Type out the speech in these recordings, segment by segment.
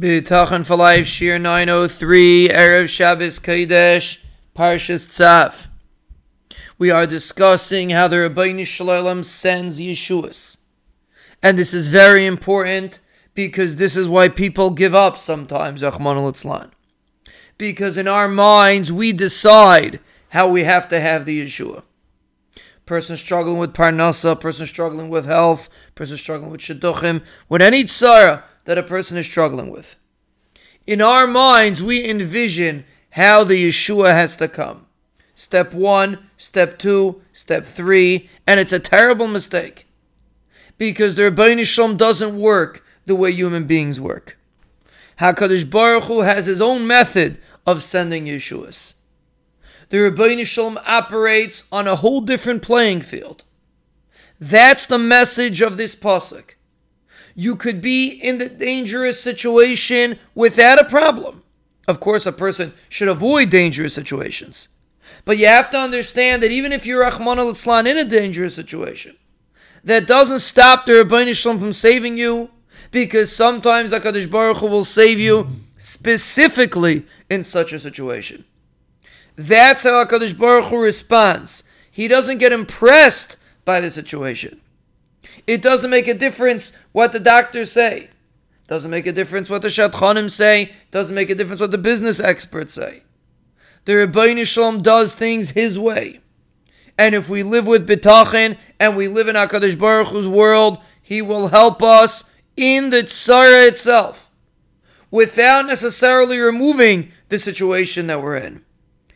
Bitachon for life, Shiur 903, Erev Shabbos Kodesh, Parshas Tzav. We are discussing how the Ribbono Shel Olam sends Yeshuas. And this is very important because this is why people give up sometimes, Rahman Because in our minds, we decide how we have to have the Yeshua. Person struggling with parnasa, person struggling with health, person struggling with shidduchim, with any tzara, that a person is struggling with. In our minds, we envision how the Yeshua has to come. Step one, step two, step three, and it's a terrible mistake. Because the Ribbono Shel Olam doesn't work the way human beings work. HaKadosh Baruch Hu has his own method of sending Yeshuas. The Ribbono Shel Olam operates on a whole different playing field. That's the message of this pasuk you could be in the dangerous situation without a problem. Of course, a person should avoid dangerous situations. But you have to understand that even if you're rachmana litzlan in a dangerous situation, that doesn't stop the Rabbi from saving you, because sometimes HaKadosh Baruch Hu will save you specifically in such a situation. That's how HaKadosh Baruch Hu responds. He doesn't get impressed by the situation. It doesn't make a difference what the doctors say. Doesn't make a difference what the Shadchanim say. Doesn't make a difference what the business experts say. The Ribbono Shel Olam does things his way. And if we live with bitachon and we live in HaKadosh Baruch Hu's world, he will help us in the tzara itself without necessarily removing the situation that we're in.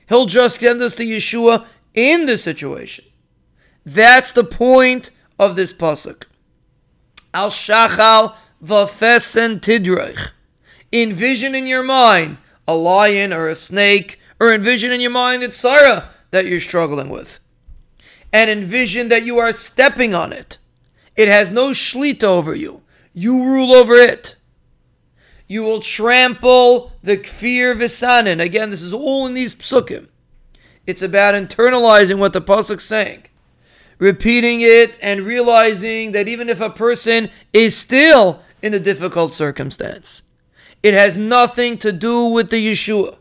He'll just send us to Yeshua in the situation. That's the point of this pasuk. Al shachal vafesen tidroch. Envision in your mind a lion or a snake, or envision in your mind the tzara that you're struggling with. And envision that you are stepping on it. It has no shlita over you. You rule over it. You will trample the kfir visanin. Again, this is all in these psukim. It's about internalizing what the pasuk's saying repeating it and realizing that even if a person is still in a difficult circumstance, it has nothing to do with the Yeshua.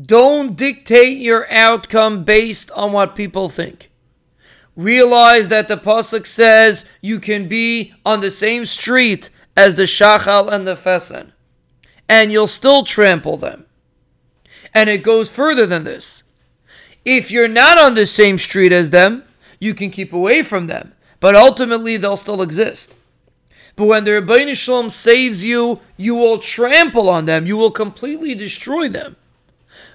Don't dictate your outcome based on what people think. Realize that the pasuk says you can be on the same street as the shachal and the fesen, and you'll still trample them. And it goes further than this. If you're not on the same street as them, you can keep away from them, but ultimately they'll still exist. But when the Ribbono Shel Olam saves you, you will trample on them. You will completely destroy them.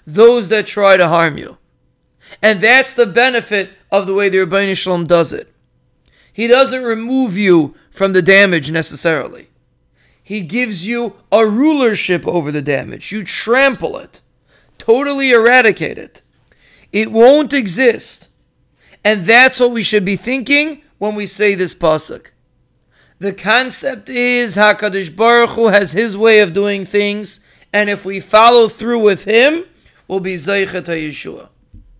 Those that try to harm you. And that's the benefit of the way the Ribbono Shel Olam does it. He doesn't remove you from the damage necessarily. He gives you a rulership over the damage. You trample it, totally eradicate it. It won't exist. And that's what we should be thinking when we say this pasuk. The concept is Hakadosh Baruch Hu has His way of doing things, and if we follow through with Him, we'll be Zeichet Yeshua.